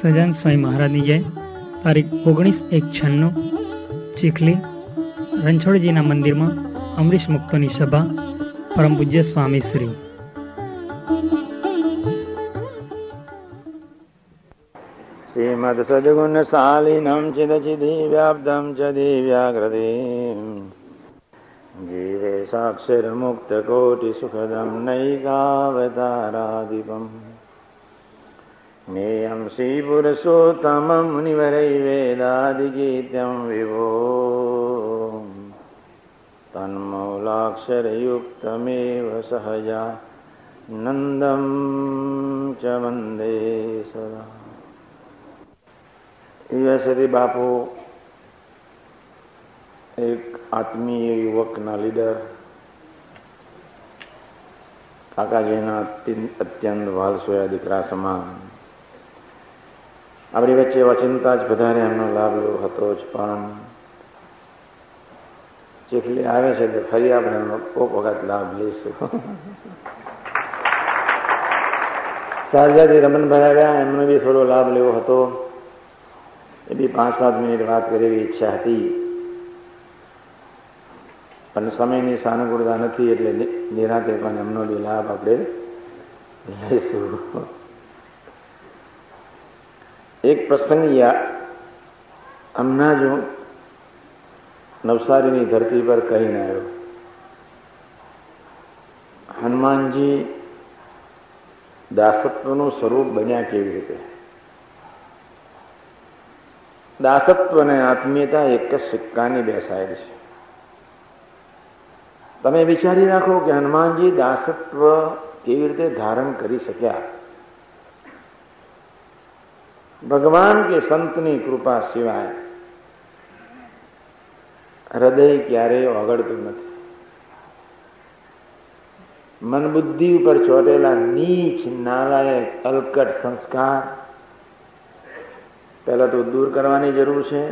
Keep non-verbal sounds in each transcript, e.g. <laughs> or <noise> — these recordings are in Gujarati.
સજાન સ્વામી મહારાજની જય. તારીખ ઓગણીસ એક છન્નું ચીખલી રણછોડજીના મંદિરમાં અમરીશ મુક્તોની સભા પરમ પૂજ્ય સ્વામી શ્રી. શ્રીમદ સદગુણ શાલિનમ ચિદચિદી વ્યાપ્તમ ચ દિવ્યાકૃતિ જીવે સાક્ષર મુક્ત નૈકાવતારાદીપમ જ્ઞેયમ શ્રીપુરુષોત્તમમ મુનિવરૈ વેદાદિગીત્યમ વિભો તન્મૌલાક્ષરયુક્તમેવ સહજા નંદમ ચ વંદે સદા યુએસએથી બાપુ એક આત્મીય યુવકના લીડર કાકાજીના અત્યંત વાલસોયા દીકરા સમાન આપણી વચ્ચે અચિંતા જ વધારે એમનો લાભ લેવો હતો જ, પણ ચીખલી આવે છે એટલે ફરી આપણે એમનો કોક વખત લાભ લઈશું. શારજાજી રમણભાઈ આવ્યા એમનો બી થોડો લાભ લેવો હતો. એ બી પાંચ સાત મિનિટ વાત કરવી ઈચ્છા હતી. પણ સમયની સાનુકૂળતા નથી એટલે નિરાતે પણ એમનો બી લાભ આપણે લઈશું. એક પ્રસંગ હમણાં જ હું નવસારીની ધરતી પર કહીને આવ્યો. હનુમાનજી દાસત્વનું સ્વરૂપ બન્યા કેવી રીતે? દાસત્વ અને આત્મીયતા એક જ સિક્કાની બેસાયેલ છે. તમે વિચારી રાખો કે હનુમાનજી દાસત્વ કેવી રીતે ધારણ કરી શક્યા? ભગવાન કે સંતની કૃપા સિવાય હૃદય ક્યારેય ઓગળતું નથી. મન બુદ્ધિ ઉપર ચોટેલા નીચ નાલાયક અલકટ સંસ્કાર પહેલા તો દૂર કરવાની જરૂર છે.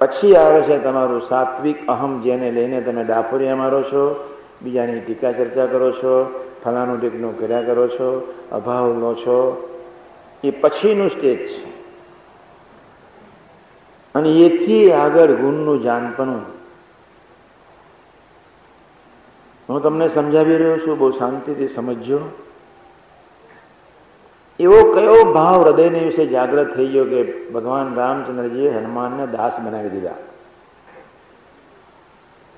પછી આવે છે તમારું સાત્વિક અહમ જેને લઈને તમે ડાફોરિયા મારો છો, બીજાની ટીકા ચર્ચા કરો છો ફલાનું ટીકનું કર્યા કરો છો અભાવ લો છો એ પછીનું સ્ટેજ છે. અને એથી આગળ ગુણનું જાનપણું. હું તમને સમજાવી રહ્યો છું, બહુ શાંતિથી સમજજો. એવો કયો ભાવ હૃદયને વિશે જાગૃત થઈ ગયો કે ભગવાન રામચંદ્રજીએ હનુમાનને દાસ બનાવી દીધા?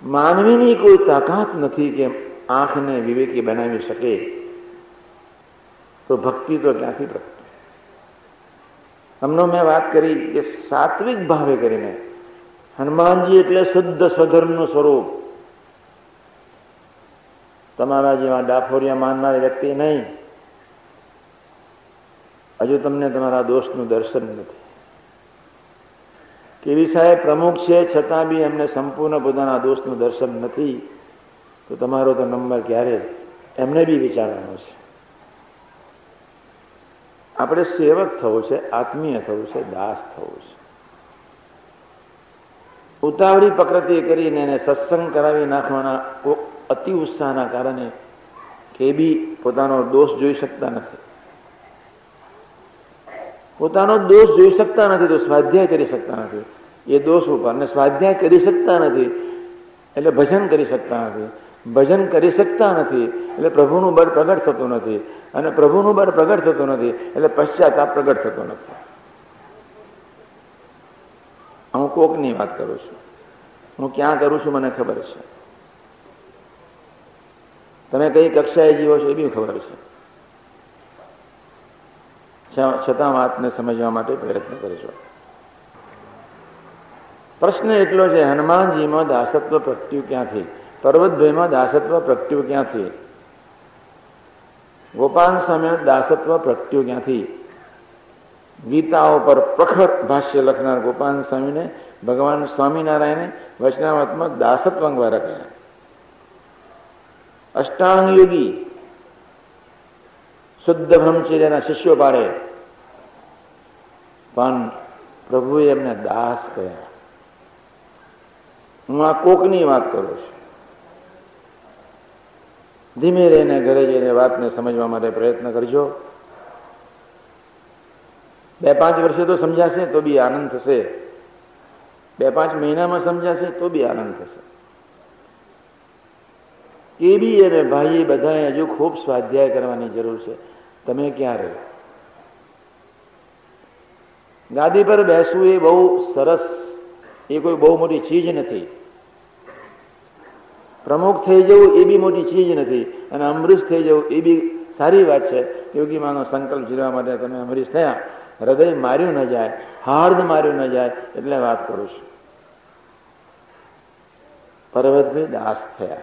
માનવીની કોઈ તાકાત નથી કે આંખને વિવેકી બનાવી શકે. તો ભક્તિ તો ક્યાંથી પ્રગટે હમણાં મેં વાત કરી કે સાત્વિક ભાવે કરીને હનુમાનજી એટલે શુદ્ધ સ્વધર્મનું સ્વરૂપ. તમારા જેવા ડાફોરિયા માનનાર વ્યક્તિ નહીં. હજુ તમને તમારા દોષનું દર્શન નથી. કેવી સાહેબ, પ્રમુખ છે, છતાં બી એમને સંપૂર્ણ પોતાના દોષનું દર્શન નથી, તો તમારો તો નંબર ક્યારે? એમને બી વિચારવાનો છે. આપણે સેવક થવું છે, આત્મીય થવું છે, દાસ થવું છે. ઉતાવળી પ્રકૃતિ કરીને એને સત્સંગ કરાવી નાખવાના અતિ ઉત્સાહના કારણે કે બી પોતાનો દોષ જોઈ શકતા નથી. પોતાનો દોષ જોઈ શકતા નથી તો સ્વાધ્યાય કરી શકતા નથી. એ દોષ ઉપર ને સ્વાધ્યાય કરી શકતા નથી એટલે ભજન કરી શકતા નથી. ભજન કરી શકતા નથી એટલે પ્રભુનું બળ પ્રગટ થતું નથી. અને પ્રભુનું બળ પ્રગટ થતું નથી, એટલે પશ્ચાતાપ પ્રગટ થતો નથી. હું કોકની વાત કરું છું. હું ક્યાં કરું છું મને ખબર છે. તમે કઈ કક્ષાએ જીવો છો એ બી ખબર છે. છતાં વાતને સમજવા માટે પ્રયત્ન કરજો પ્રશ્ન એટલો છે, હનુમાનજીમાં દાસત્વ પ્રત્યુ ક્યાંથી? પર્વતભાઈમાં દાસત્વ પ્રત્યુ ક્યાંથી? ગોપાલ સ્વામી દાસત્વ પ્રગટ્યું ક્યાંથી ગીતાઓ પર પ્રખર ભાષ્ય લખનાર ગોપાલ સ્વામીને ભગવાન સ્વામિનારાયણે વચનામતમાં દાસત્વ દ્વારા કહ્યા અષ્ટાંગ યોગી શુદ્ધ બ્રહ્મચર્યના શિષ્યો પાડે. પણ પ્રભુએ એમને દાસ કહ્યા હું આ કોકની વાત કરું છું? ધીમે રહીને ઘરે જઈને વાતને સમજવા માટે પ્રયત્ન કરજો. બે પાંચ વર્ષે તો સમજાશે તો બી આનંદ થશે. બે પાંચ મહિનામાં સમજાશે તો બી આનંદ થશે. કેબી અને ભાઈ બધાએ હજુ ખૂબ સ્વાધ્યાય કરવાની જરૂર છે. તમે ક્યાં રહ્યો ગાદી પર બેસવું એ બહુ સરસ, એ કોઈ બહુ મોટી ચીજ નથી. પ્રમુખ થઈ જવું એ બી મોટી ચીજ નથી. અને અમરીશ થઈ જવું એ બી સારી વાત છે. યોગી માનો સંકલ્પ જીરવા માટે તમે અમરીશ થયા. હૃદય માર્યું ન જાય, હાર્દ માર્યું ન જાય, એટલે વાત કરું છું. પર્વતભાઈ દાસ થયા.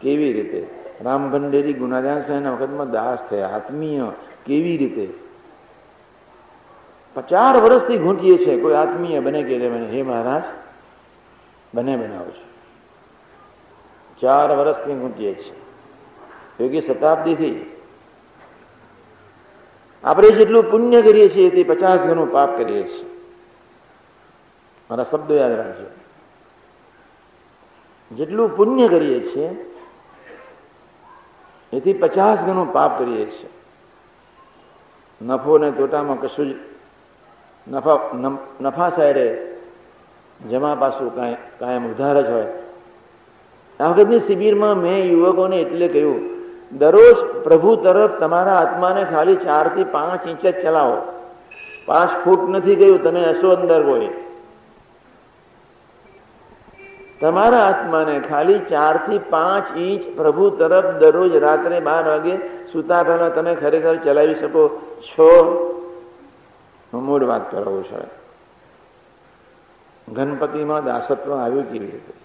કેવી રીતે? રામ ભંડેરી ગુનાદાન સાહેબના વખતમાં દાસ થયા. આત્મીય કેવી રીતે? ચાર વર્ષથી ઘૂંટીએ છે. કોઈ આત્મીય બને કે બને હે મહારાજ, બને બનાવો છે. ચાર વર્ષથી ઘૂંટીએ છીએ. યોગી શતાબ્દીથી. આપણે જેટલું પુણ્ય કરીએ છીએ તે પચાસ ગણું પાપ કરીએ છીએ. મારા શબ્દો યાદ રાખજો. જેટલું પુણ્ય કરીએ છીએ, એથી પચાસ ગણું પાપ કરીએ છીએ. નફો ને તોટામાં કશું જ નફા નફા સાઈડે જમા પાછું કાંઈ, કાયમ ઉધાર જ હોય. આ વખતની શિબિરમાં મેં યુવકોને એટલે કહ્યું, દરરોજ પ્રભુ તરફ તમારા આત્માને ખાલી ચારથી પાંચ ઇંચ જ ચલાવો. પાંચ ફૂટ નથી ગયું, તમે હશો અંદર કોઈ. તમારા આત્માને ખાલી ચારથી પાંચ ઇંચ પ્રભુ તરફ દરરોજ રાત્રે બાર વાગે સુતા પહેલા તમે ખરેખર ચલાવી શકો છો. હું મૂળ વાત કરાવું છું. ગણપતિમાં દાસત્વ આવ્યું કેવી રીતે?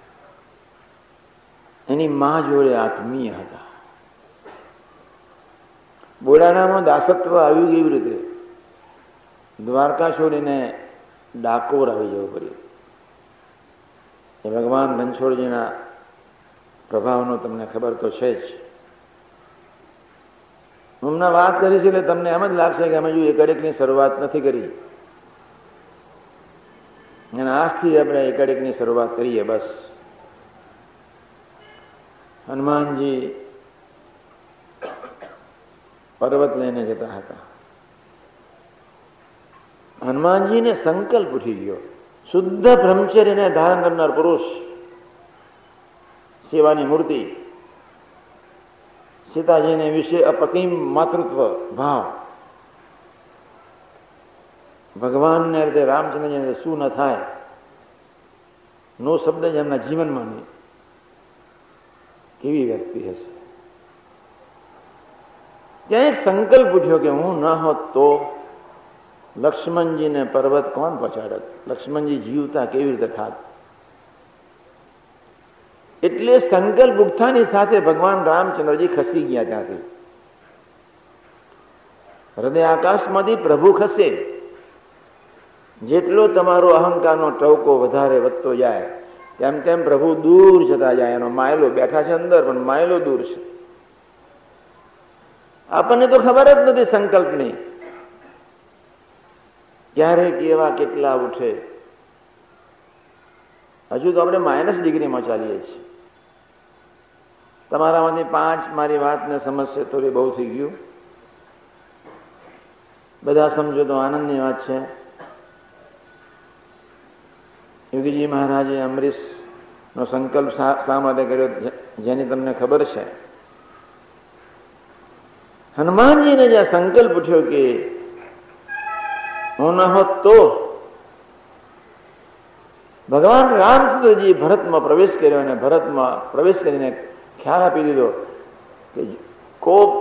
એની મા જોડે આત્મીય હતા. બોડાણામાં દાસત્વ આવ્યું કેવી રીતે? દ્વારકા છોડીને ડાકોર આવી જવું પડ્યું. એ ભગવાન રણછોડજીના પ્રભાવનો તમને ખબર તો છે જ. હમણાં વાત કરી છે એટલે તમને એમ જ લાગશે કે અમે જો એકડેકની શરૂઆત નથી કરી. અને આજથી આપણે એકડેકની શરૂઆત કરીએ બસ. હનુમાનજી પર્વત લઈને જતા હતા. હનુમાનજીને સંકલ્પ ઉઠી ગયો. શુદ્ધ બ્રહ્મચર્યને ધારણ કરનાર પુરુષ સેવાની મૂર્તિ, સીતાજીને વિશે અપકીમ માતૃત્વ, ભાવ. ભગવાનને રીતે રામચંદ્રજીને શું ન થાય, નો શબ્દ જ એમના જીવનમાં નહીં. કેવી વ્યક્તિ હશે? ત્યાં એક સંકલ્પ ઉઠ્યો કે હું ન હોત તો લક્ષ્મણજીને પર્વત કોણ પહોંચાડત? લક્ષ્મણજી જીવતા કેવી રીતે ખાત એટલે સંકલ્પ ઉઠતાની સાથે ભગવાન રામચંદ્રજી ખસી ગયા ત્યાંથી. હૃદય આકાશમાંથી પ્રભુ ખસે. જેટલો તમારો અહંકારનો ટવકો વધારે વધતો જાય તેમ તેમ પ્રભુ દૂર જતા જાય એનો માયલો બેઠા છે અંદર, પણ માયલો દૂર છે. આપણને તો ખબર જ નથી સંકલ્પની. ક્યારે કેવા કેટલા ઉઠે. હજુ તો આપણે માઇનસ ડિગ્રીમાં ચાલીએ છીએ. તમારામાંથી પાંચ મારી વાતને સમજશે તો બહુ થઈ ગયું. બધા સમજો તો આનંદની વાત છે. યોગીજી મહારાજે અમરીશ નો સંકલ્પ શા માટે કર્યો જેની તમને ખબર છે? હનુમાનજીને જ્યાં સંકલ્પ ઉઠ્યો કે હું ન હોત તો ભગવાન રામચંદ્રજી ભરતમાં પ્રવેશ કર્યો અને ભરતમાં પ્રવેશ કરીને ખ્યાલ આપી દીધો કે કોપ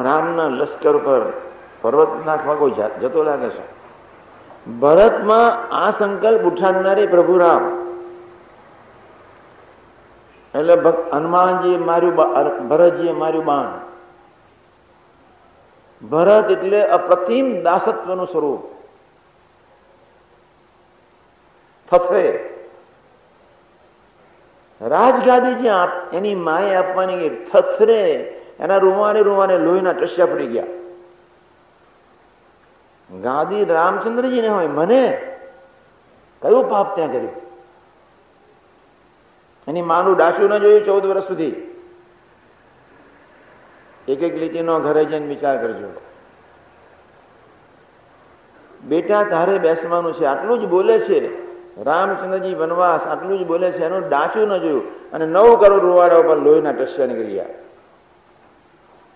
રામના લશ્કર પર પર્વત નાખવા કોઈ જતો લાગે છે. ભરતમાં આ સંકલ્પ ઉઠાડનારે પ્રભુ રામ. એટલે હનુમાનજીએ માર્યું ભરતજીએ માર્યું બાણ. ભરત એટલે અપ્રતિમ દાસત્વનું સ્વરૂપ. થશે રાજગાદી જ્યાં એની માએ આપવાની થથરે એના રૂમાને રૂમાને લોહીના ટસ્યા પડી ગયા. ગાદી રામચંદ્રજીને હોય, મને કયું પાપ ત્યાં કર્યું? એની માનું ડાસું ન જોયું ચૌદ વર્ષ સુધી. એક એક લીટીનો ઘરે જઈને વિચાર કરજો. બેટા તારે બેસવાનું છે, આટલું જ બોલે છે. રામચંદ્રજી વનવાસ, આટલું જ બોલે છે, એનું ડાચું ન જોયું. અને નવ કરોડ રૂવાડા ઉપર લોહીના ટસ્યા નીકળી ગયા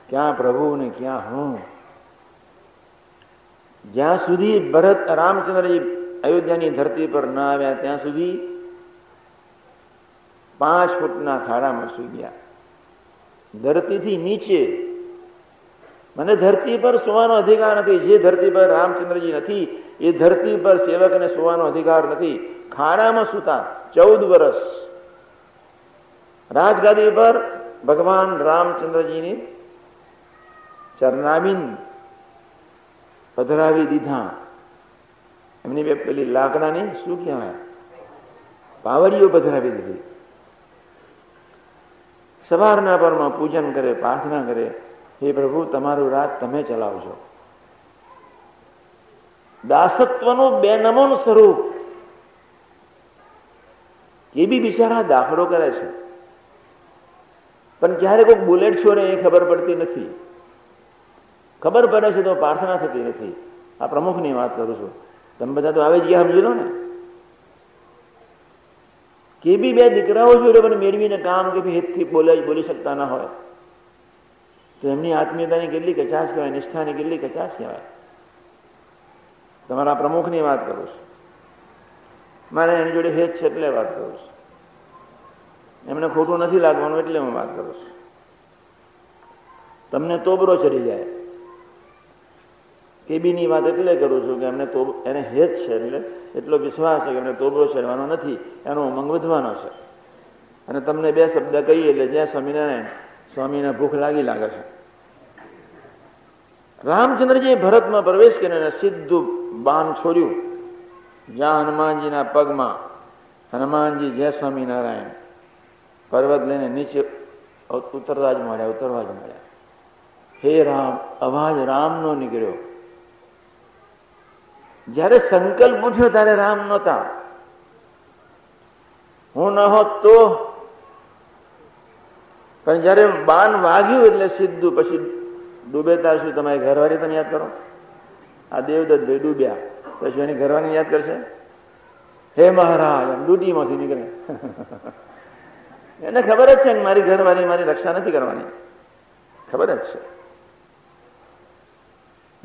ક્યાં પ્રભુ ને ક્યાં હું? જ્યાં સુધી ભરત રામચંદ્રજી અયોધ્યાની ધરતી પર ન આવ્યા, ત્યાં સુધી પાંચ ફૂટના ખાડામાં સુઈ ગયા. ધરતીથી નીચે, મને ધરતી પર સુવાનો અધિકાર નથી. જે ધરતી પર રામચંદ્રજી નથી, એ ધરતી પર સેવકને સુવાનો અધિકાર નથી. ખાડામાં સુતા ચૌદ વર્ષ રાજગાદી પર ભગવાન રામચંદ્રજીની ચરનાબીન પધરાવી દીધા. એમની બે પેલી લાકડાની શું કહેવાય? પાવડીઓ પધરાવી દીધી. સવારના પરમાં પૂજન કરે, પ્રાર્થના કરે, હે પ્રભુ, તમારું રાત તમે ચલાવજો. દાસત્વનું બે નમન સ્વરૂપ. એ બી બિચારા દાખલો કરે છે. પણ ક્યારે કોઈ બુલેટ છોડે એ ખબર પડતી નથી. ખબર પડે છે તો પ્રાર્થના થતી નથી. આ પ્રમુખની વાત કરું છું. તમે બધા તો આવે જ ગયા સમજી લો ને. કે બી બે દીકરાઓ જોડે પણ મેળવીને કામ કે હેતથી બોલે બોલી શકતા ના હોય. તો એમની આત્મીયતાની કેટલી કચાશ કહેવાય, નિષ્ઠાની કેટલી કચાશ કહેવાય? તમારા પ્રમુખની વાત કરું છું. મારે એની જોડે હેત છે એટલે વાત કરું છું. એમને ખોટું નથી લાગવાનું એટલે હું વાત કરું છું. તમને તોબરો ચડી જાય. કેબીની વાત એટલે કરું છું કે એમને તો એને હેત છે એટલે એટલો વિશ્વાસ છે કે એમને તોબો ચડવાનો નથી, એનો ઉમંગ વધવાનો છે. અને તમને બે શબ્દ કહીએ એટલે જ્યાં સ્વામિનારાયણ, સ્વામીને ભૂખ લાગી લાગે છે. રામચંદ્રજીએ ભરતમાં પ્રવેશ કરીને સીધું બાણ છોડ્યું. જ્યાં હનુમાનજીના પગમાં હનુમાનજી જય સ્વામિનારાયણ, પર્વત લઈને નીચે ઉતરવા જ મળ્યા ઉતરવા જ મળ્યા. હે રામ, અવાજ રામનો નીકળ્યો. જ્યારે સંકલ્પ ઉઠ્યો ત્યારે રામ નહોતા. હું ન હોત તો, પણ જયારે બાન વાગ્યું એટલે સીધું પછી ડૂબેતા શું તમારી ઘરવાળી તમે યાદ કરો? આ દેવદત્ત ભાઈ ડૂબ્યા. પછી એની ઘરવાળી યાદ કરશે? હે મહારાજ ડૂટીમાંથી નીકળે. <laughs> એને ખબર જ છે કે મારી ઘરવાળી મારી રક્ષા નથી કરવાની. ખબર જ છે.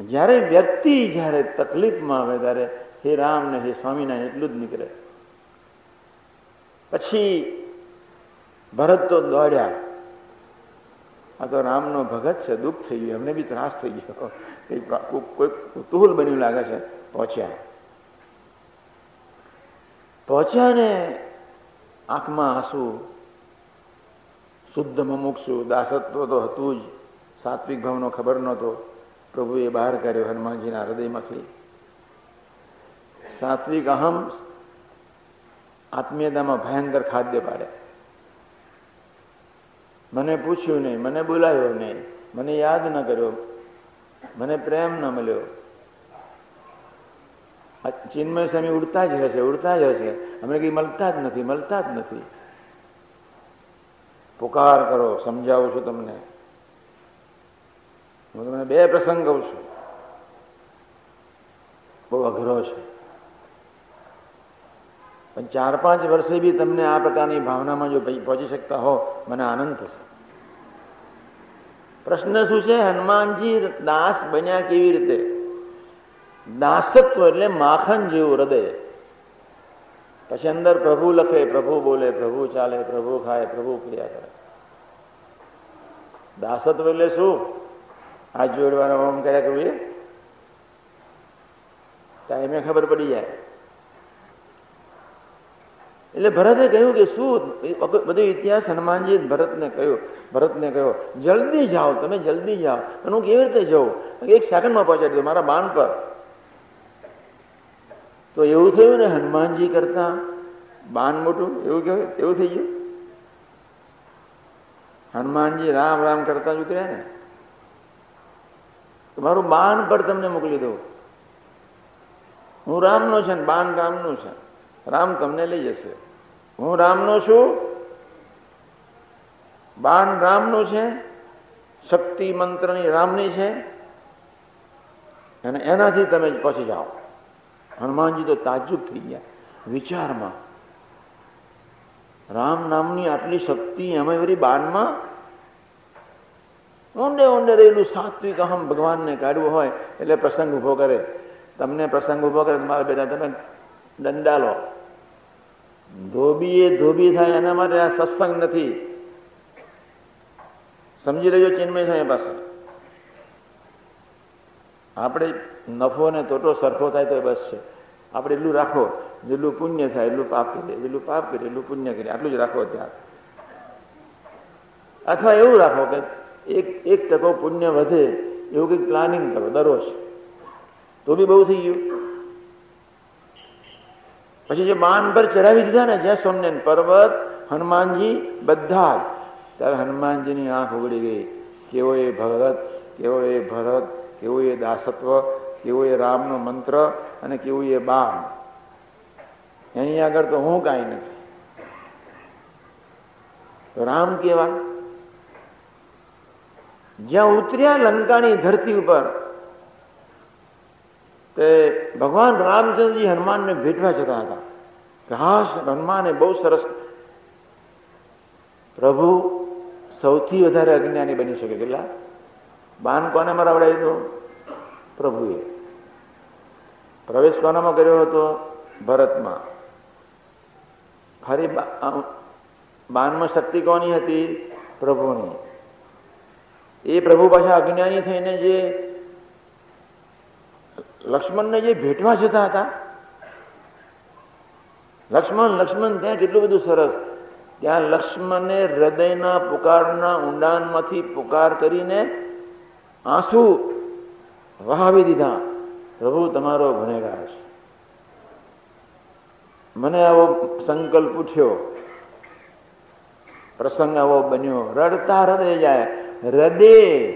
જ્યારે વ્યક્તિ જ્યારે તકલીફમાં આવે, ત્યારે હે રામ ને હે સ્વામિનારાયણ એટલું જ નીકળે. પછી ભરત તો દોડ્યા. આ તો રામનો ભગત છે, દુઃખ થઈ ગયું, એમને બી ત્રાસ થઈ ગયો. કોઈ કુતૂહલ બન્યું લાગે છે, પહોંચ્યા. પહોંચ્યા ને આંખમાં આંસુ, શુદ્ધ મમુક્ષુ, દાસત્વ તો હતું જ, સાત્વિક ભાવનો ખબર નહોતો. પ્રભુએ બહાર કર્યો હનુમાનજીના હૃદયમાંથી. સાત્વિક અહમ આત્મીયતામાં ભયંકર ખાદ્ય પાડે. મને પૂછ્યું નહીં, મને બોલાયો નહીં, મને યાદ ન કર્યો, મને પ્રેમ ન મળ્યો. ચિન્મય સ્વામી ઉડતા જ હશે, ઉડતા જ હશે. અમને કઈ મળતા જ નથી, મળતા જ નથી. પુકાર કરો, સમજાવું છું તમને. હું તમને બે પ્રસંગ કહું છું. બહુ અઘરો છે. પણ ચાર પાંચ વર્ષે બી તમને આ પ્રકારની ભાવનામાં જો પહોંચી શકતા હો, મને આનંદ થશે. પ્રશ્ન શું છે? હનુમાનજી દાસ બન્યા કેવી રીતે? દાસત્વ એટલે માખણ જેવું હૃદય. પછી અંદર પ્રભુ લખે, પ્રભુ બોલે, પ્રભુ ચાલે, પ્રભુ ખાય, પ્રભુ ક્રિયા કરે. દાસત્વ એટલે શું? આ જોડવાનો ઓમ કર્યા કરવું ટાઈમે ખબર પડી જાય. એટલે ભરતે કહ્યું કે શું બધો ઇતિહાસ હનુમાનજી ભરતને કહ્યું, ભરતને કહ્યો, જલ્દી જાઓ, તમે જલ્દી જાઓ. અને હું કેવી રીતે જાઉં? એક સેકન્ડમાં પહોંચાડી દો મારા બાણ પર. તો એવું થયું ને હનુમાનજી કરતા બાણ મોટું, એવું કહેવાય, એવું થઈ ગયું. હનુમાનજી રામ રામ કરતા જ ઉતર્યા ને. મારું બાણ પર તમને મોકલી દઉં. હું રામનો છે ને બાણ રામનું છે. રામ તમને લઈ જશે. હું રામનો છું. બાણ રામનું છે. શક્તિ મંત્રની રામની છે. અને એનાથી તમે પછી જાઓ. હનુમાનજી તો તાજુબ થઈ ગયા. વિચારમાં રામ નામની આટલી શક્તિ એવી બાણમાં ઊંડે ઊંડે રહેલું સાત્વિક અહમ ભગવાનને કાઢવું હોય એટલે પ્રસંગ ઊભો કરે. તમને પ્રસંગ ઊભો કરે મારા બેટા તમે દંડા લો. ધોબી એ ધોબી થાય એના માટે આ સત્સંગ નથી. સમજી લેજો ચિન્મય થાય પાસે આપણે નફો ને તોટો સરખો થાય તો બસ છે. આપણે એટલું રાખો, જેટલું પુણ્ય થાય એટલું પાપ કરીએ, જેટલું પાપ કરીએ એટલું પુણ્ય કરીએ, આટલું જ રાખો ત્યાં અથવા એવું રાખો કે એક એક ટકો પુણ્ય વધે, એવું કંઈક પ્લાનિંગ કરો, દરરોજ. તો બી બહુ થઈ ગયું. પછી જે માન પર ચડાવી દીધા ને, જ્યાં સોમનેન પર્વત, હનુમાનજી બધા જ, ત્યારે હનુમાનજીની આંખ ઉગડી ગઈ. કેવો એ ભગત કેવો એ ભરત, કેવું એ દાસત્વ, કેવો એ રામનો મંત્ર, અને કેવું એ બાણ. એની આગળ તો હું કાંઈ નથી. રામ કેવા? જ્યાં ઉતર્યા લંકાની ધરતી ઉપર, તે ભગવાન રામચંદ્રજી હનુમાનને ભેટવા જતા હતા. ઘાસ હનુમાને બહુ સરસ પ્રભુ સૌથી વધારે અજ્ઞાની બની શકે. કેટલા? બાન કોને મરાવડાવી દો પ્રભુએ. પ્રવેશ કોનામાં કર્યો હતો? ભરતમાં. ફરી બાનમાં શક્તિ કોની હતી? પ્રભુની. એ પ્રભુ પાછા અજ્ઞાની થઈને જે લક્ષ્મણને જે ભેટવા જતા હતા, લક્ષ્મણ લક્ષ્મણ ત્યાં કેટલું બધું સરસ. ત્યાં લક્ષ્મણે હૃદયના પુકારના ઊંડાણમાંથી પુકાર કરીને આંસુ વહાવી દીધા. પ્રભુ, તમારો ગુનેગાર છે. મને આવો સંકલ્પ ઉઠ્યો. પ્રસંગ આવો બન્યો. રડતા હૃદય જાય. હૃદય.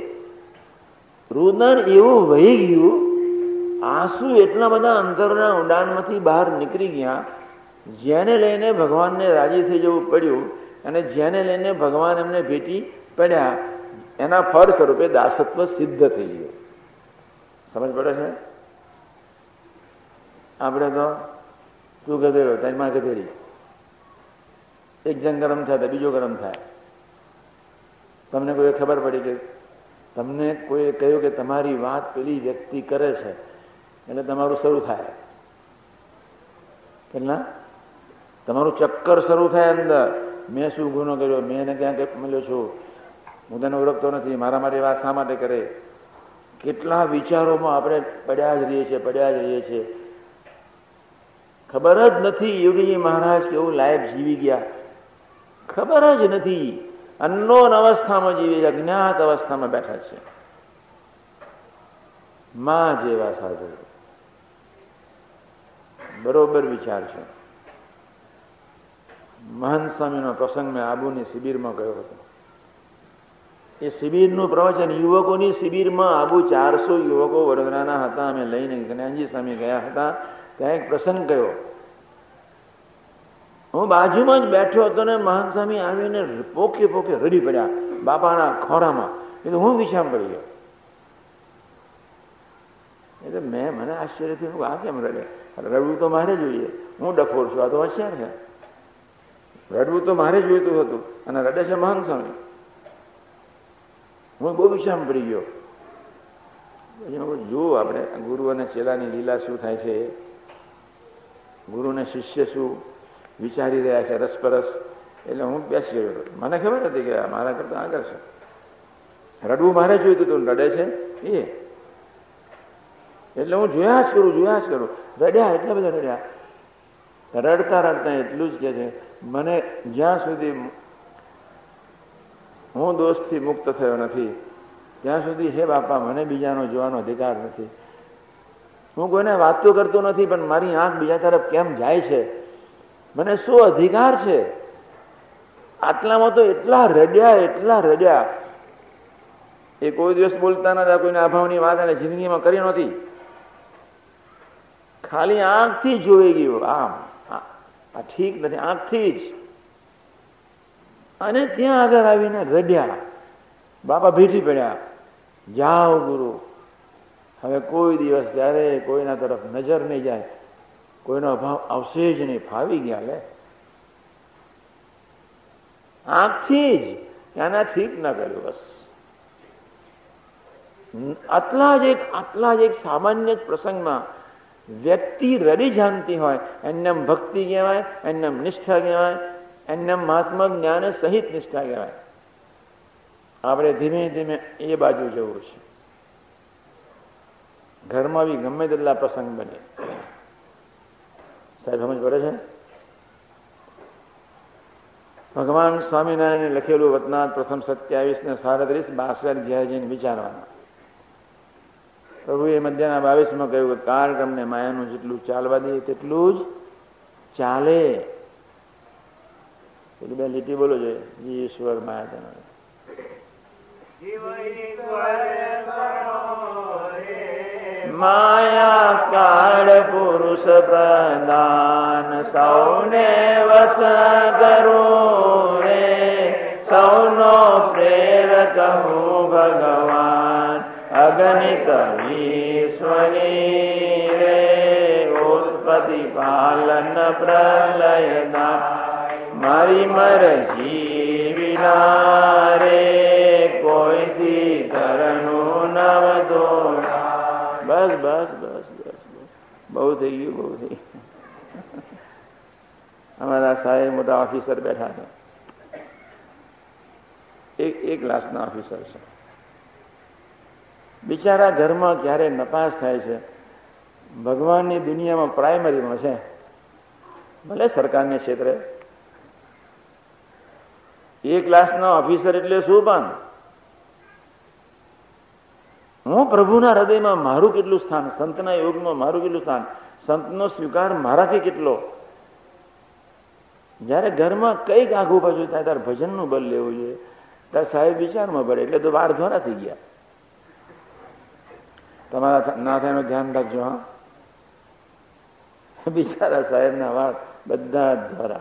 રુદન એવું વહી ગયું, આંસુ એટલા બધા અંતરના ઊંડાણમાંથી બહાર નીકળી ગયા, જેને લઈને ભગવાનને રાજી થઈ જવું પડ્યું અને જેને લઈને ભગવાન એમને ભેટી પડ્યા, એના ફળ સ્વરૂપે દાસત્વ સિદ્ધ થઈ ગયું. સમજ પડે છે? આપણે તો તું ગધેડો, તારી ગધેડી. એક જણ ગરમ થાય બીજો ગરમ થાય. તમને કોઈ ખબર પડી કે તમને કોઈ કહ્યું કે તમારી વાત પેલી વ્યક્તિ કરે છે, એટલે તમારું શરૂ થાય. કેટલા? તમારું ચક્કર શરૂ થાય અંદર. મેં શું ગુનો કર્યો? મેં એને ક્યાં મળ્યો છું? હું તેને ઓળખતો નથી. મારા માટે વાત શા માટે કરે? કેટલા વિચારોમાં આપણે પડ્યા જ રહીએ છીએ, પડ્યા જ રહીએ છીએ. ખબર જ નથી યોગીજી મહારાજ કેવું લાઈફ જીવી ગયા. ખબર જ નથી. અન્નોન અવસ્થામાં જીવે અજ્ઞાત અવસ્થામાં બેઠા છે. માં જેવા સાધુ. બરોબર વિચાર છે. મહંત સ્વામીનો પ્રસંગ મેં આબુની શિબિરમાં ગયો હતો. એ શિબિરનું પ્રવચન યુવકોની શિબિરમાં આબુ ચારસો યુવકો વડોદરાના હતા. અમે લઈને જ્ઞાનજી સ્વામી ગયા હતા. ત્યાં એક પ્રસંગ કયો હું બાજુમાં જ બેઠો હતો ને મહાન સ્વામી આવીને પોકે પોકે રડી પડ્યા બાપાના ખોરામાં. એટલે હું વિશામ પડી ગયો. એટલે મેં મને આશ્ચર્યથી થયું આ કેમ રડે? રડવું તો મારે જોઈએ. હું ડફોર છું, આ તો હોશિયાર છે. રડવું તો મારે જોઈતું હતું અને રડે છે મહાન સ્વામી. હું બહુ વિશામ પડી ગયો. જુઓ આપણે ગુરુ અને ચેલાની લીલા શું થાય છે? ગુરુ ને શિષ્ય શું? વિચારી રહ્યા છે રસપરસ. એટલે હું બેસી ગયો મને ખબર હતી કે મારા કરતા આગળ છે. રડવું મારે જોઈતું હતું રડે છે? એ એટલે હું જોયા જ કરું, જોયા જ કરું. રડ્યા, એટલા બધા રડ્યા. રડતા રડતા એટલું જ કે છે, મને જ્યાં સુધી હું દોષથી મુક્ત થયો નથી, ત્યાં સુધી હે બાપા, મને બીજાનો જોવાનો અધિકાર નથી. હું કોઈને વાતો કરતો નથી, પણ મારી આંખ બીજા તરફ કેમ જાય છે? મને શું અધિકાર છે? આટલામાં તો એટલા રડ્યા એટલા રડ્યા. એ કોઈ દિવસ બોલતા નતા કોઈને અભાવની વાત એને જિંદગીમાં કરી નહોતી. ખાલી આંખથી જોઈ ગયું, આમ. આ ઠીક નથી, આંખથી જ. અને ત્યાં આગળ આવીને રડ્યા. બાપા ભેટી પડ્યા. જાઓ ગુરુ. હવે કોઈ દિવસ જ્યારે કોઈના તરફ નજર નહીં જાય. કોઈનો અભાવ આવશે જ નહીં. ફાવી ગયા લે. આંખથી જ એનાથી જ ન કર્યું બસ. આટલા જ એક, આટલા જ એક સામાન્ય પ્રસંગમાં વ્યક્તિ રડી જાણતી હોય એને ભક્તિ કહેવાય એને નિષ્ઠા કહેવાય એને મહાત્મા જ્ઞાન સહિત નિષ્ઠા કહેવાય. આપણે ધીમે ધીમે એ બાજુ જવું છે. ઘરમાં બી ગમે તેટલા પ્રસંગ બને. સાહેબ, સમજ પડે છે? ભગવાન સ્વામિનારાયણે લખેલું વતનાથ પ્રથમ સત્યાવીસ ને સાડત્રીસ બાસઠ જઈને વિચારવાના. પ્રભુએ મધ્યના બાવીસમાં કહ્યું કે કાળ તમને માયાનું જેટલું ચાલવા દે તેટલું જ ચાલે. પેલી બે લીટી બોલો છે, ઈશ્વર માયા તમારે या काल पुरुष प्रदान सौने वस रे सौनो प्रेर कहो भगवान् अगनि कविश्व रे उत्पति पालन प्रलयदा मरिमर जीविना रे नवो બહુ થઈ ગયું, બહુ થઈ અમારા સાહેબ મોટા ઓફિસર બેઠા છે. એક એક ક્લાસના ઓફિસર છે. બિચારા ઘરમાં ક્યારે નપાસ થાય છે? ભગવાનની દુનિયામાં પ્રાઇમરીમાં છે. ભલે સરકારને ક્ષેત્રે એ ક્લાસના ઓફિસર એટલે શું પણ? હું પ્રભુના હૃદયમાં મારું કેટલું સ્થાન, સંતના યોગમાં મારું કેટલું સ્થાન, સંતનો સ્વીકાર મારાથી કેટલો? જયારે ઘરમાં કંઈક આઘું પાછું થાય, ત્યારે ભજનનું બલ લેવું જોઈએ. ત્યારે સાહેબ વિચારમાં પડે, એટલે તો વાર ધોરા થઈ ગયા. તમારા ના થાય ધ્યાન રાખજો, હા. બિચારા સાહેબના વાળ બધા ધોરા.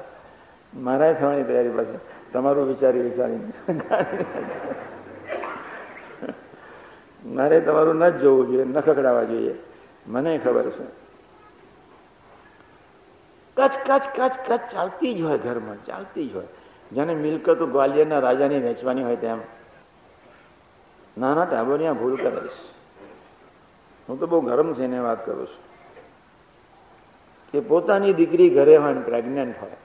મારા થવાની તૈયારી પાસે તમારું વિચારી વિચારી મારે તમારું ન જ જોવું જોઈએ, ન ખકડાવા જોઈએ. મને ખબર છે. કચ કચ કચ કચ ચાલતી જ હોય ઘરમાં, ચાલતી જ હોય. જેને મિલકત ગ્વાલિયરના રાજાની વેચવાની હોય તેમ. નાના ટાબોરિયા ભૂલ કરીશ હું તો બહુ ગરમ થઈને વાત કરું છું. કે પોતાની દીકરી ઘરે હોય ને પ્રેગ્નેન્ટ હોય.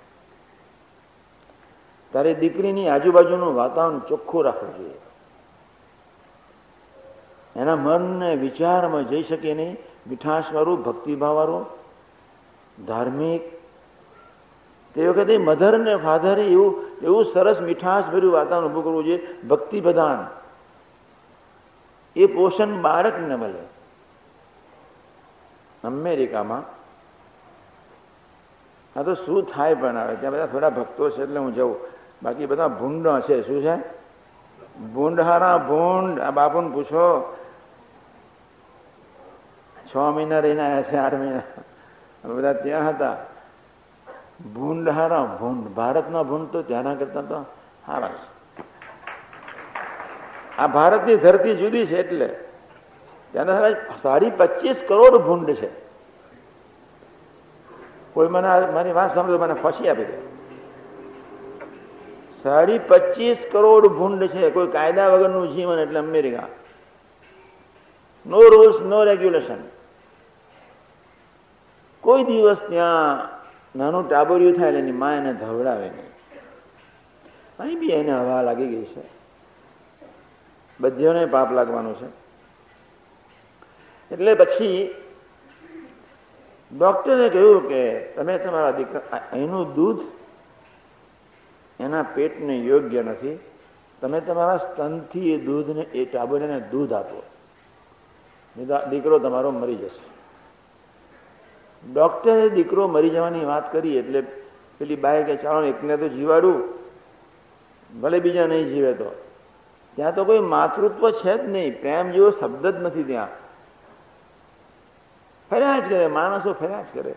તારે દીકરીની આજુબાજુનું વાતાવરણ ચોખ્ખું રાખવું જોઈએ. એના મનને વિચારમાં જઈ શકે નહીં. મીઠાશવાળું, ભક્તિભાવવાળું, ધાર્મિક. તે વખતે મધર ને ફાધરે એવું એવું સરસ મીઠાશ ભર્યું વાતાવરણ ઉભું કરવું જોઈએ. ભક્તિ પ્રધાન એ પોષણ બાળકને મળે. અમેરિકામાં આ તો શું થાય પણ આવે. ત્યાં બધા થોડા ભક્તો છે એટલે હું જાઉં. બાકી બધા ભૂંડ છે. શું છે? ભૂંડ હારા ભૂંડ. આ બાપુને પૂછો. છ મહિના રહીને આવ્યા છે આઠ મહિના બધા ત્યાં હતા. ભૂંડ હારા, ભૂંડ. ભારતના ભૂંડ તો ત્યાંના કરતા તો હારા છે. આ ભારતની ધરતી જુદી છે એટલે. ત્યાંના સાડી પચીસ કરોડ ભૂંડ છે. કોઈ મને મારી વાત સાંભળો મને ફસી આપી દે. સાડી પચીસ કરોડ ભૂંડ છે. કોઈ કાયદા વગરનું જીવન એટલે America. No rules, no regulation. કોઈ દિવસ ત્યાં નાનું ટાબોરિયું થાય એની મા એને ધવડાવે નહીં. અહીં બી એને હવા લાગી ગઈ છે. બધીઓને પાપ લાગવાનું છે. એટલે પછી ડોક્ટરે કહ્યું કે તમે તમારા દીકરા એનું દૂધ એના પેટને યોગ્ય નથી. તમે તમારા સ્તનથી એ દૂધને એ ટાબોરિયાને દૂધ આપો. દીકરો તમારો મરી જશે. ડોક્ટરે દીકરો મરી જવાની વાત કરી એટલે પેલી બાય કે, ચાલો એકને તો જીવાડું. ભલે બીજા નહીં જીવે તો. ત્યાં તો કોઈ માતૃત્વ છે જ નહીં. પ્રેમ જેવો શબ્દ જ નથી ત્યાં. ફર્યા જ કરે, માણસો ફર્યા જ કરે.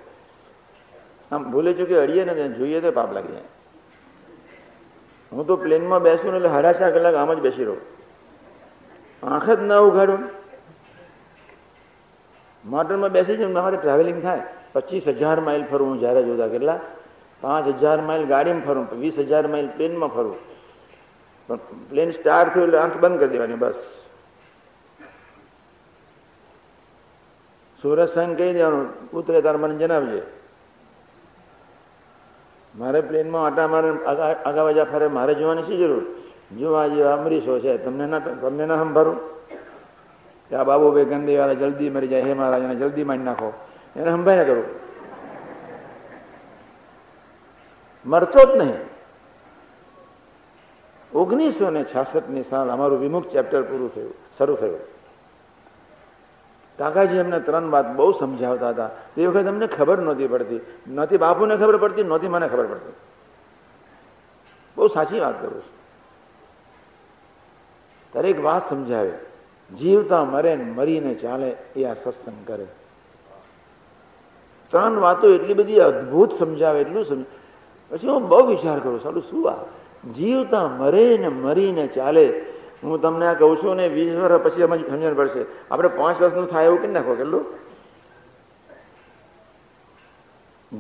આમ ભૂલે ચૂકે અડીએ ને જોઈએ તો પાપ લાગી જાય. હું તો પ્લેનમાં બેસું ને એટલે ચાર કલાક આમ જ બેસી રહું. આંખ જ ના ઉઘાડું. મોટરમાં બેસી જઈને મારે ટ્રાવેલિંગ થાય પચીસ હજાર માઇલ ફરું હું જ્યારે જોતા કેટલા પાંચ હજાર માઇલ ગાડીમાં ફરું વીસ હજાર માઇલ પ્લેનમાં ફરું પણ પ્લેન સ્ટાર્ટ થયું એટલે આંખ બંધ કરી દેવાની બસ સુરત સંઘ કહી દેવાનું ઉતરે તાર મને જણાવજે મારે પ્લેનમાં આટા મારે આગા બાજા ફરે મારે જોવાની શી જરૂર જોવા જેવા અમરીશો છે તમને ના તમને ના સંભારું કે આ બાબુ ભાઈ ગંદી વાળા જલ્દી મરી જાય, હે મહારાજ, એને જલ્દી માંડી નાખો. એને સંભાળ્યા કરું. મરતો જ નહીં. ઓગણીસો ને છાસઠની સાલ અમારું વિમુખ ચેપ્ટર પૂરું થયું, શરૂ થયું. કાકાજી એમને ત્રણ વાત બહુ સમજાવતા હતા. તે વખત અમને ખબર નહોતી પડતી. નહોતી બાપુને ખબર પડતી, નહોતી મને ખબર પડતી. બહુ સાચી વાત કરું છું. દરેક વાત સમજાવે. જીવતા મરે ને મરીને ચાલે એ આ સત્સંગ કરે. ત્રણ વાતો એટલી બધી અદભુત સમજાવે, એટલું સમજ. પછી હું બહુ વિચાર કરું સારું શું આ? જીવતા મરે ને મરીને ચાલે. હું તમને આ કહું છું ને વીસ વર્ષ પછી સમજણ પડશે. આપણે પાંચ વર્ષનું થાય એવું કેમ નાખો, કેટલું?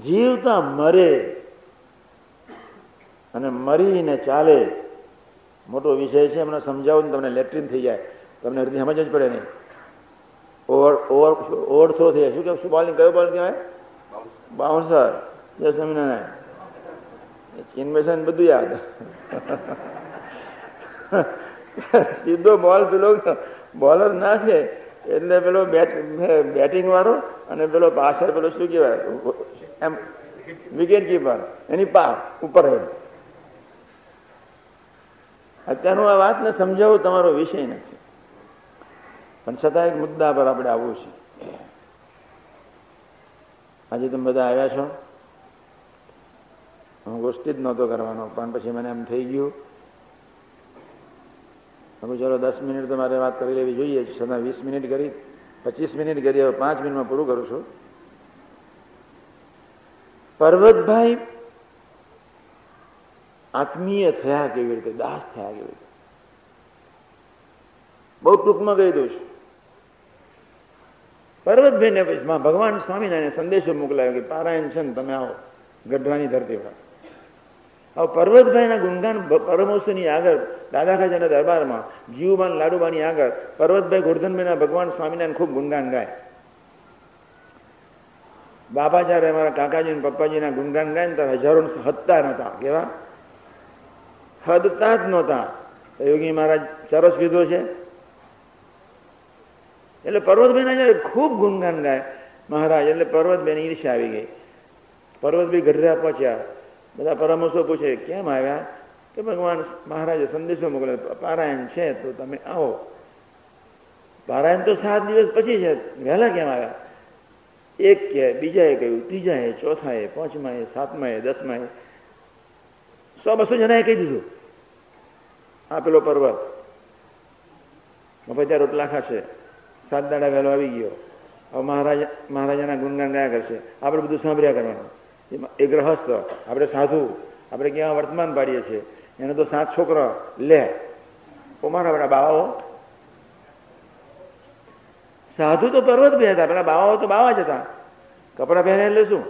જીવતા મરે અને મરીને ચાલે. મોટો વિષય છે એમને સમજાવું ને તમને લેટ્રિન થઈ જાય. તમને હૃદય સમજ જ પડે નહીં. ઓવર ઓવર ઓવર થ્રો થયા. શું કે શું બોલિંગ કયો બોલ કહેવાય? બાઉન્સર. જય સ્વામિનારાયણ. ચિન્મેશન બધું યાદ. સીધો બોલ પેલો બોલર ના છે. એટલે પેલો બેટિંગ વાળો અને પેલો પાછળ પેલો શું કહેવાય? એમ વિકેટ કીપર એની પાર ઉપર અત્યારનું આ વાતને સમજાવવું તમારો વિષય નથી. પણ છતાં એક મુદ્દા પર આપણે આવવું છે. આજે તમે બધા આવ્યા છો. હું ગોષ્ઠી જ નહોતો કરવાનો, પણ પછી મને એમ થઈ ગયું. હવે ચલો દસ મિનિટ તો મારે વાત કરી લેવી જોઈએ. છતાં વીસ મિનિટ કરી, પચીસ મિનિટ કરી, હવે પાંચ મિનિટમાં પૂરું કરું છું. પર્વતભાઈ આત્મીય થયા કેવી રીતે? દાસ થયા કેવી રીતે? બહુ ટૂંકમાં કહી દઉં છું. પર્વતભાઈને પછી ભગવાન સ્વામિનારાયણ સંદેશો મોકલાયો કે પારાયણ છે ને તમે આવો, ગઢવાની ધરતી પર. હવે પર્વતભાઈના ગુણગાન પરમોત્સવની આગળ દાદા ખાજાના દરબારમાં, જીવબાન લાડુબાની આગળ, પર્વતભાઈ ગોરધનભાઈના ભગવાન સ્વામિનારાયણ ખૂબ ગુણગાન ગાય. બાપા જયારે અમારા કાકાજી અને પપ્પાજીના ગુણગાન ગાય ને ત્યારે હજારો હદતા નહોતા કેવા? હદતા જ નહોતા યોગી મહારાજ સરસ કીધો છે. એટલે પર્વતભાઈના ખૂબ ગુણગાન ગાય. મહારાજ, એટલે પર્વતભાઈની ઈર્ષા આવી ગઈ. પર્વતભાઈ ગઢરા પહોંચ્યા. બધા પરામર્શો પૂછે, કેમ આવ્યા? કે ભગવાન મહારાજે સંદેશો મોકલે પારાયણ છે તો તમે આવો. પારાયણ તો સાત દિવસ પછી છે. વહેલા કેમ આવ્યા? એક કે બીજાએ કહ્યું, ત્રીજાએ, ચોથાએ, પાંચમાએ, સાતમાએ, દસમાએ. સો બસો જણાએ કહી દીધું. આ પેલો પર્વત. મફતિયા રોટલા ખાશે. સાત દાડા વહેલો આવી ગયો. હવે મહારાજ મહારાજાના ગુણગાન ગયા કરશે. આપણે બધું સાંભળ્યા કરવાનું. એ ગ્રહસ્થ, આપણે સાધુ, આપણે ક્યાં વર્તમાન પાડીએ છીએ? એને તો સાત છોકરો, લે. મારા બધા બાવાઓ. સાધુ તો પર્વત બે હતા, પેલા બાવાઓ તો બાવા જ હતા. કપડા પહેરે એટલે શું?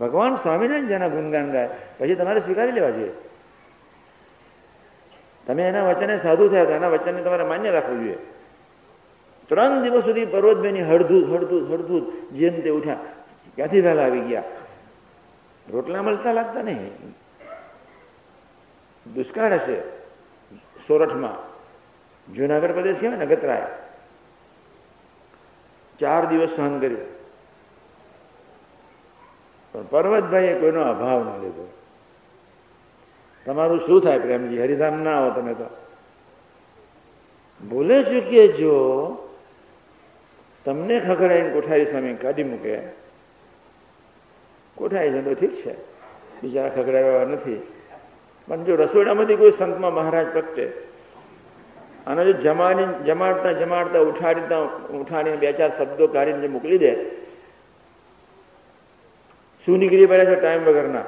ભગવાન સ્વામિનારાયણ જેના ગુણગાન ગાય. પછી તમારે સ્વીકારી લેવા જોઈએ. તમે એના વચને સાધુ થયા હતા, એના વચનને તમારે માન્ય રાખવું જોઈએ. ત્રણ દિવસ સુધી પર્વતભાઈની હળધૂત હળધૂત હળધૂત જેમ તે ઉઠ્યા, ક્યાંથી વહેલા આવી ગયા? રોટલા મળતા લાગતા નહીં. દુષ્કાળ હશે સોરઠમાં. જુનાગઢ પ્રદેશ કહેવાય ને, ગતરાય. ચાર દિવસ સહન કર્યું. પણ પર્વતભાઈએ કોઈનો અભાવ ન લીધો. તમારું શું થાય પ્રેમજી? હરિધામ ના આવો તમે તો. બોલે ચૂકીએ જો તમને ખખડાઈને કોઠારી સામે કાઢી મૂકે. કોઠારી છે તો ઠીક છે. બિચારા ખખડાવ્યા નથી. પણ જો રસોડામાંથી કોઈ સંતમાં મહારાજ પ્રગટે, અને જો જમાડી જમાડતા જમાડતા ઉઠાડીતા ઉઠાડીને બે ચાર શબ્દો કાઢીને મોકલી દે, શું નીકળી પડ્યા છે ટાઈમ વગરના?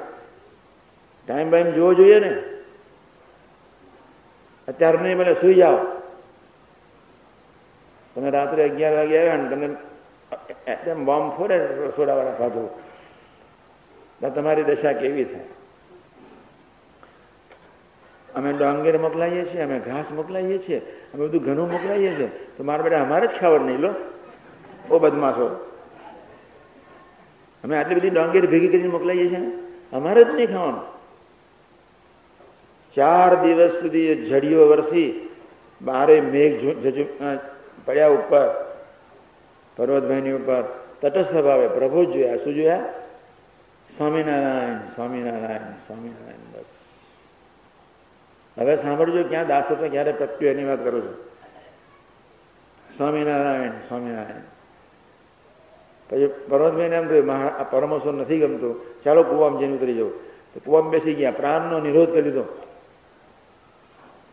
ટાઈમ બાઈમ જોવો જોઈએ ને. અત્યારે નહીં મને સુઈ જાઓ. તમે રાત્રે અગિયાર વાગે આવ્યા ને તમે એમ બોમ્બ ફોડે રસોડાવાળા સાધુ તો તમારી દશા કેવી થાય? અમે ડાંગેર મોકલાઈએ છીએ, અમે ઘાસ મોકલાઈએ છીએ, અમે બધું ઘણું મોકલાઈએ છીએ. તો મારા બેટા અમારે જ ખાવડ નહીં લો. ઓ બદમાશો. અમે આટલી બધી ડાંગેર ભેગી કરીને મોકલાઈએ છીએ અમારે જ નહીં ખાવાનું. ચાર દિવસ સુધી જડીઓ વરસી, બારે મેઘ પડ્યા ઉપર, પર્વતભાઈની ઉપર તટસ્થ ભાવે પ્રભુ જોયા. શું જોયા? સ્વામિનારાયણ સ્વામિનારાયણ સ્વામિનારાયણ બસ. હવે સાંભળજો ક્યાં દાસત્વ ક્યારે પ્રત્યુ એની વાત કરું છું. સ્વામિનારાયણ સ્વામિનારાયણ. પછી પર્વતભાઈને એમ થયું આ નથી ગમતું. ચાલો કુવામાં જઈને ઉતરી જવું તો કુવામાં બેસી ગયા, પ્રાણનો નિરોધ કરી દીધો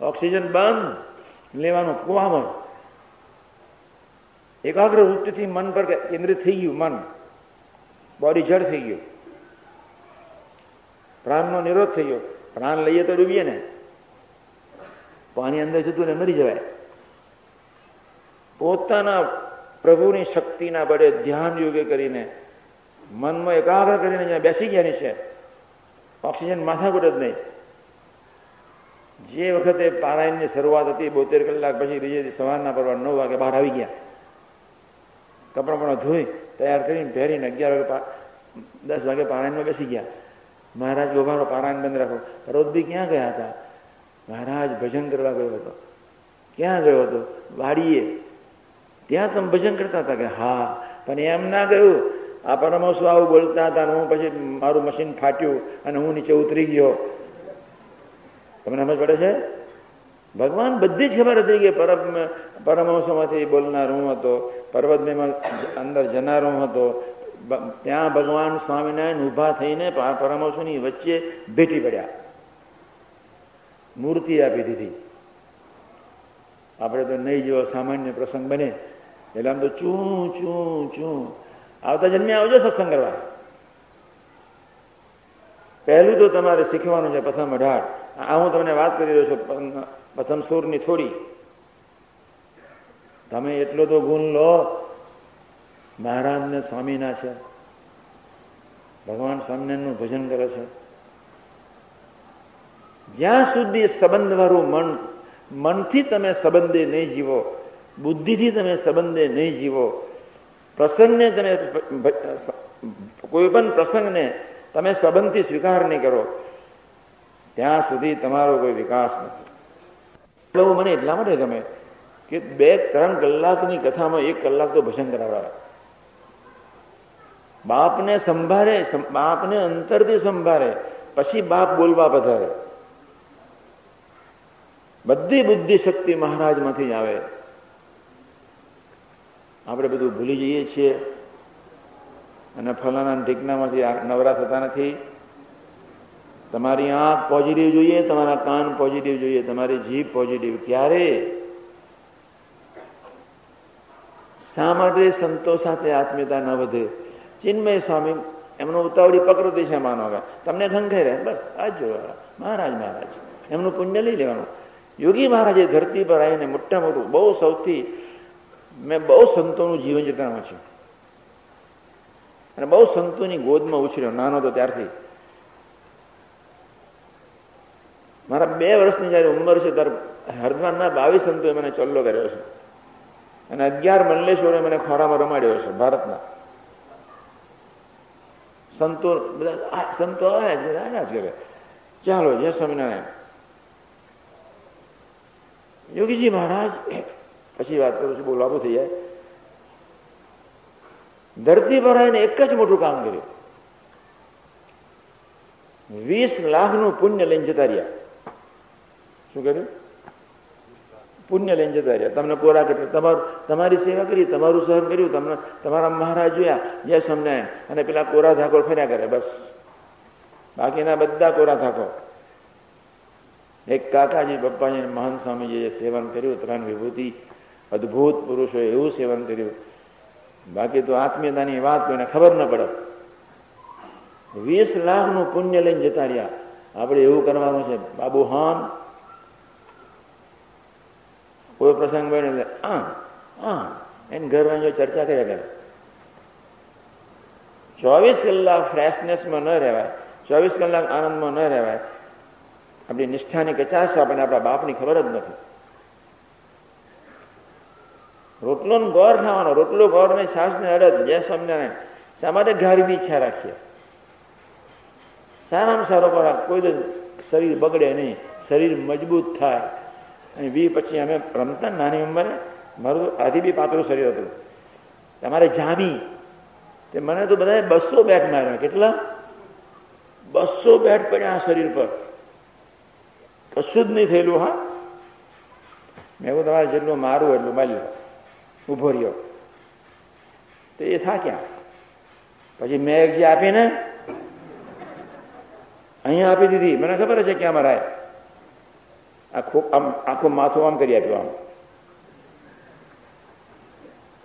ઓક્સિજન બંધ. લેવાનું કુવામાં એકાગ્ર વૃત્તિથી મન પર કેન્દ્રિત થઈ ગયું, મન. બોડી જડ થઈ ગયું. પ્રાણનો નિરોધ થઈ ગયો. પ્રાણ લઈએ તો ડૂબીએ ને. પાણી અંદર જતું ને મરી જવાય. પોતાના પ્રભુની શક્તિના બળે ધ્યાન યોગે કરીને મનમાં એકાગ્ર કરીને જ્યાં બેસી ગયા છે, ઓક્સિજન માથાકૂટ જ નહીં. જે વખતે પારાયણની શરૂઆત હતી, બોતેર કલાક પછી બીજે સવારના પરવા નવ વાગે બહાર આવી ગયા. કપડા પણ ધોઈ તૈયાર કરીને પહેરીને અગિયાર વાગે દસ વાગે પારાયણમાં બેસી ગયા. મહારાજ ગોભાનો પારાયણ બંધ રાખો. રોજબી ક્યાં ગયા હતા? મહારાજ ભજન કરવા ગયો હતો. ક્યાં ગયો હતો? વાડીએ. ત્યાં તમે ભજન કરતા હતા કે હા, પણ એમ ના ગયું. આ પરમહંસો આવું બોલતા હતા હું પછી મારું મશીન ફાટ્યું અને હું નીચે ઉતરી ગયો. તમને સમજ પડે છે? ભગવાન બધી જ ખબર હતી કે પરમ પરમહંસોમાંથી બોલનાર હું હતો પર્વતમાં અંદર જનાર હું હતો ત્યાં ભગવાન સ્વામિનારાયણ ઊભા થઈને પરમહંસોની વચ્ચે ભેટી પડ્યા. મૂર્તિ આપી દીધી. આપણે તો નહીં જેવો સામાન્ય પ્રસંગ બને. એટલે આમ તો ચું ચું ચું. આવતા જન્મે આવજો સત્સંગ કરવા. પહેલું તો તમારે શીખવાનું છે પ્રથમ અઢાર. આ હું તમને વાત કરી રહ્યો છું પ્રથમ સુરની થોડી. તમે એટલો તો ગુણ લો, મહારાજને સ્વામીના છે. ભગવાન સ્વામિનારાયણનું ભજન કરે છે. જ્યાં સુધી સંબંધવાળું મન, મનથી તમે સંબંધે નહીં જીવો, બુદ્ધિથી તમે સંબંધે નહીં જીવો, પ્રસંગને તમે કોઈ પણ પ્રસંગને તમે સંબંધથી સ્વીકાર નહીં કરો, ત્યાં સુધી તમારો કોઈ વિકાસ નથી. બહુ મને એટલા માટે ગમે કે બે ત્રણ કલાકની કથામાં એક કલાક તો ભજન કરાવડાવે. બાપને સંભાળે બાપને અંતરથી સંભાળે, પછી બાપ બોલવા પધારે. બધી બુદ્ધિ શક્તિ મહારાજમાંથી જ આવે. આપણે બધું ભૂલી જઈએ છીએ. અને ફલાના ઢીકનામાંથી નવરા થતા નથી. તમારી આંખ પોઝિટિવ જોઈએ, તમારા કાન પોઝિટિવ જોઈએ, તમારી જીભ પોઝિટિવ ક્યારે? શા માટે સંતો સાથે આત્મીયતા ન વધે? ચિન્મય સ્વામી એમનો ઉતાવળી પ્રકૃતિ છે માનો તમને ખંખે રહે બસ, આ જ મહારાજ મહારાજ. એમનું પુણ્ય લઈ લેવાનું. યોગી મહારાજે ધરતી પર આવીને મોટા મોટું, બહુ સૌથી, મેં બહુ સંતોનું જીવન જતા વાંચ્યું અને બહુ સંતોની ગોદમાં ઉછર્યો, નાનો તો ત્યારથી. મારા બે વર્ષની જયારે ઉંમર છે, ત્યારે હરદ્વારના બાવીસ સંતોએ મને ચલ્લો કર્યો છે. અને અગિયાર મલ્લેશ્વરે મને ખોરામાં રમાડ્યો છે, ભારતના. સંતો બધા સંતો આવ્યા જ કરે ચાલો, જય સ્વામિનારાયણ. યોગીજી મહારાજ પછી વાત કરું છું, બહુ લાંબુ થઈ જાય. ધરતી પર આવીને એક જ મોટું કામ કર્યું. વીસ લાખનું પુણ્ય લઈને જતા રહ્યા. શું કર્યું પુણ્ય લઈને જતા રહ્યા. તમને કોરા કટે. તમારું, તમારી સેવા કરી, તમારું સહન કર્યું. તમને, તમારા મહારાજ જોયા, જય સ્વામિનારાયણ. અને પેલા કોરા ધાકોર ફર્યા કરે, બસ. બાકીના બધા કોરા ધાકો એક કાકાજી, પપ્પાજી, મહાન સ્વામીજીએ સેવન કર્યું, ત્રણ વિભૂતિ, અદભુત પુરુષોએ એવું સેવન કર્યું. બાકી તો આત્મીયતાની વાત કોઈને ખબર ન પડે. વીસ લાખનું પુણ્ય લઈને જતા રહ્યા. આપણે એવું કરવાનું છે, બાબુ હાન કોઈ પ્રસંગ બને એટલે આ આ એની જો ચર્ચા કર્યા કરે. ચોવીસ કલાક ફ્રેશનેસમાં ન રહેવાય, ચોવીસ કલાક આનંદમાં ન રહેવાય. આપણી નિષ્ઠાની કચાશ આપણને આપણા બાપની ખબર જ નથી. રોટલો ગોર ખાવાનો, રોટલો ગોર ને છાસ ને અડદ, જે સમજાય શા માટે ઘારીની ઈચ્છા રાખીએ? સારામાં સારો ખોરાક? કોઈ શરીર બગડે નહીં, શરીર મજબૂત થાય. અને વી પછી અમે રમતા નાની ઉંમરે મારું આથી બી પાતળું શરીર હતું. તમારે જામી. તે મને તો બધા બસો બેટ માર્યા. કેટલા? બસો બેટ પડ્યા આ શરીર પર. કશું જ નહીં થયેલું, હા? મેં હું તમારે જેટલું મારું એટલું માલ્યો. ઊભો રહ્યો. તો એ થાક્યા પછી મેં જે આપીને, અહીંયા આપી દીધી. મને ખબર છે ક્યાં મરાય આખું આમ, આખું માથું આમ કરી આપ્યું આમ.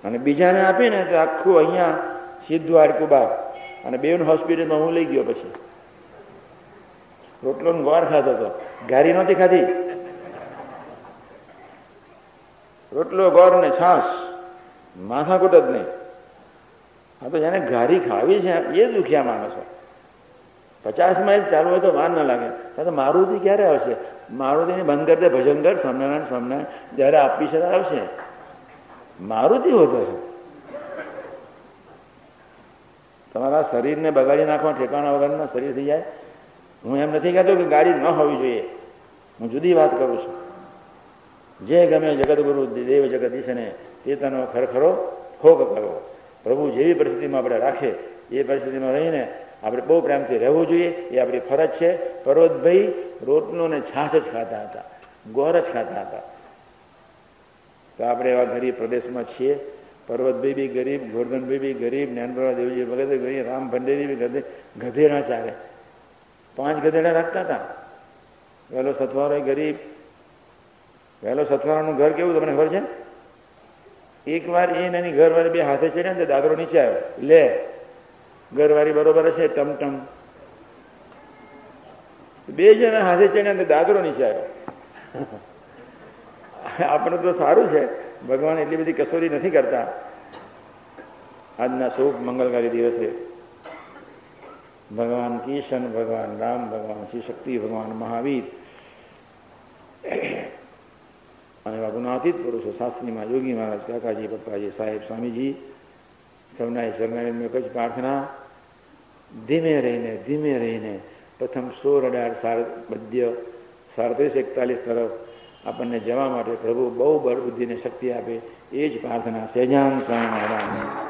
અને બીજાને આપીને તો આખું અહીંયા સીધું હાડકું બાર. અને બેન હોસ્પિટલમાં હું લઈ ગયો પછી. રોટલો ગોળ ખાતો હતો ગારી નહોતી ખાધી. રોટલો ગોળ ને છાસ માથાકૂટ જ નહીં. હા તો જેને ગારી ખાવી છે એ દુખ્યા માણસો. પચાસ માઇલ ચાલુ હોય તો વાર ના લાગે. તો મારુતિ ક્યારે આવશે? મારુતિને બંધ કરી દે ભજન કર સ્વામિનારાયણ સ્વામિનારાયણ, જયારે આપી છે આવશે. મારુતિ હોતો છે તમારા શરીરને બગાડી નાખવા ઠેકાણા વગરના શરીર થઈ જાય. હું એમ નથી કહેતો કે ગાડી ન હોવી જોઈએ. હું જુદી વાત કરું છું. જે ગમે જગતગુરુ દેવ જગદીશને તે તેનો ખરખરો ફોગ કરો. પ્રભુ જેવી પરિસ્થિતિમાં આપણે રાખે, એ પરિસ્થિતિમાં રહીને આપણે બહુ પ્રેમથી રહેવું જોઈએ. એ આપણી ફરજ છે. પર્વતભાઈ રોટલો ને છાશ જ ખાતા હતા. ગોર જ ખાતા હતા. તો આપણે એવા ગરીબ પ્રદેશમાં છીએ. પર્વતભાઈ બી ગરીબ, ગોરધનભાઈ બી ગરીબ, જ્ઞાનપ્રભા દેવજી વગેરે ગરીબ, રામ ભંડેરી બી ગધે, ગધેડા ચાલે. પાંચ ગધેડા રાખતા હતા. વહેલો સથવારો ગરીબ. વહેલો સથવારાનું ઘર કેવું તમને ખબર છે? એકવાર એ નાની ઘરવાળી બે હાથે ચડ્યા ને દાદરો નીચે આવ્યો. લે ઘરવાળી બરોબર હશે ટમટમ. બે જણા હાથે ચડ્યા દાદરો નીચાયો આપણે તો સારું છે, ભગવાન એટલી બધી કસોરી નથી કરતા. આજના શુભ મંગલકારી દિવસે ભગવાન કિશન, ભગવાન રામ, ભગવાન શ્રી શક્તિ, ભગવાન મહાવીર અને એવા ગુણાતીત પુરુષો, શાસ્ત્રીમાં યોગી મહારાજ, કાકાજી, પપ્પાજી, સાહેબ, સ્વામીજી સૌના મેં કચ્છ પ્રાર્થના, ધીમે રહીને ધીમે રહીને, પ્રથમ સોળ અઢાર સાર મધ્ય સાડત્રીસ એકતાલીસ તરફ આપણને જવા માટે પ્રભુ બહુ બળ બુદ્ધિને શક્તિ આપે, એ જ પ્રાર્થના. સહેજાન સ્વામી મહારાજ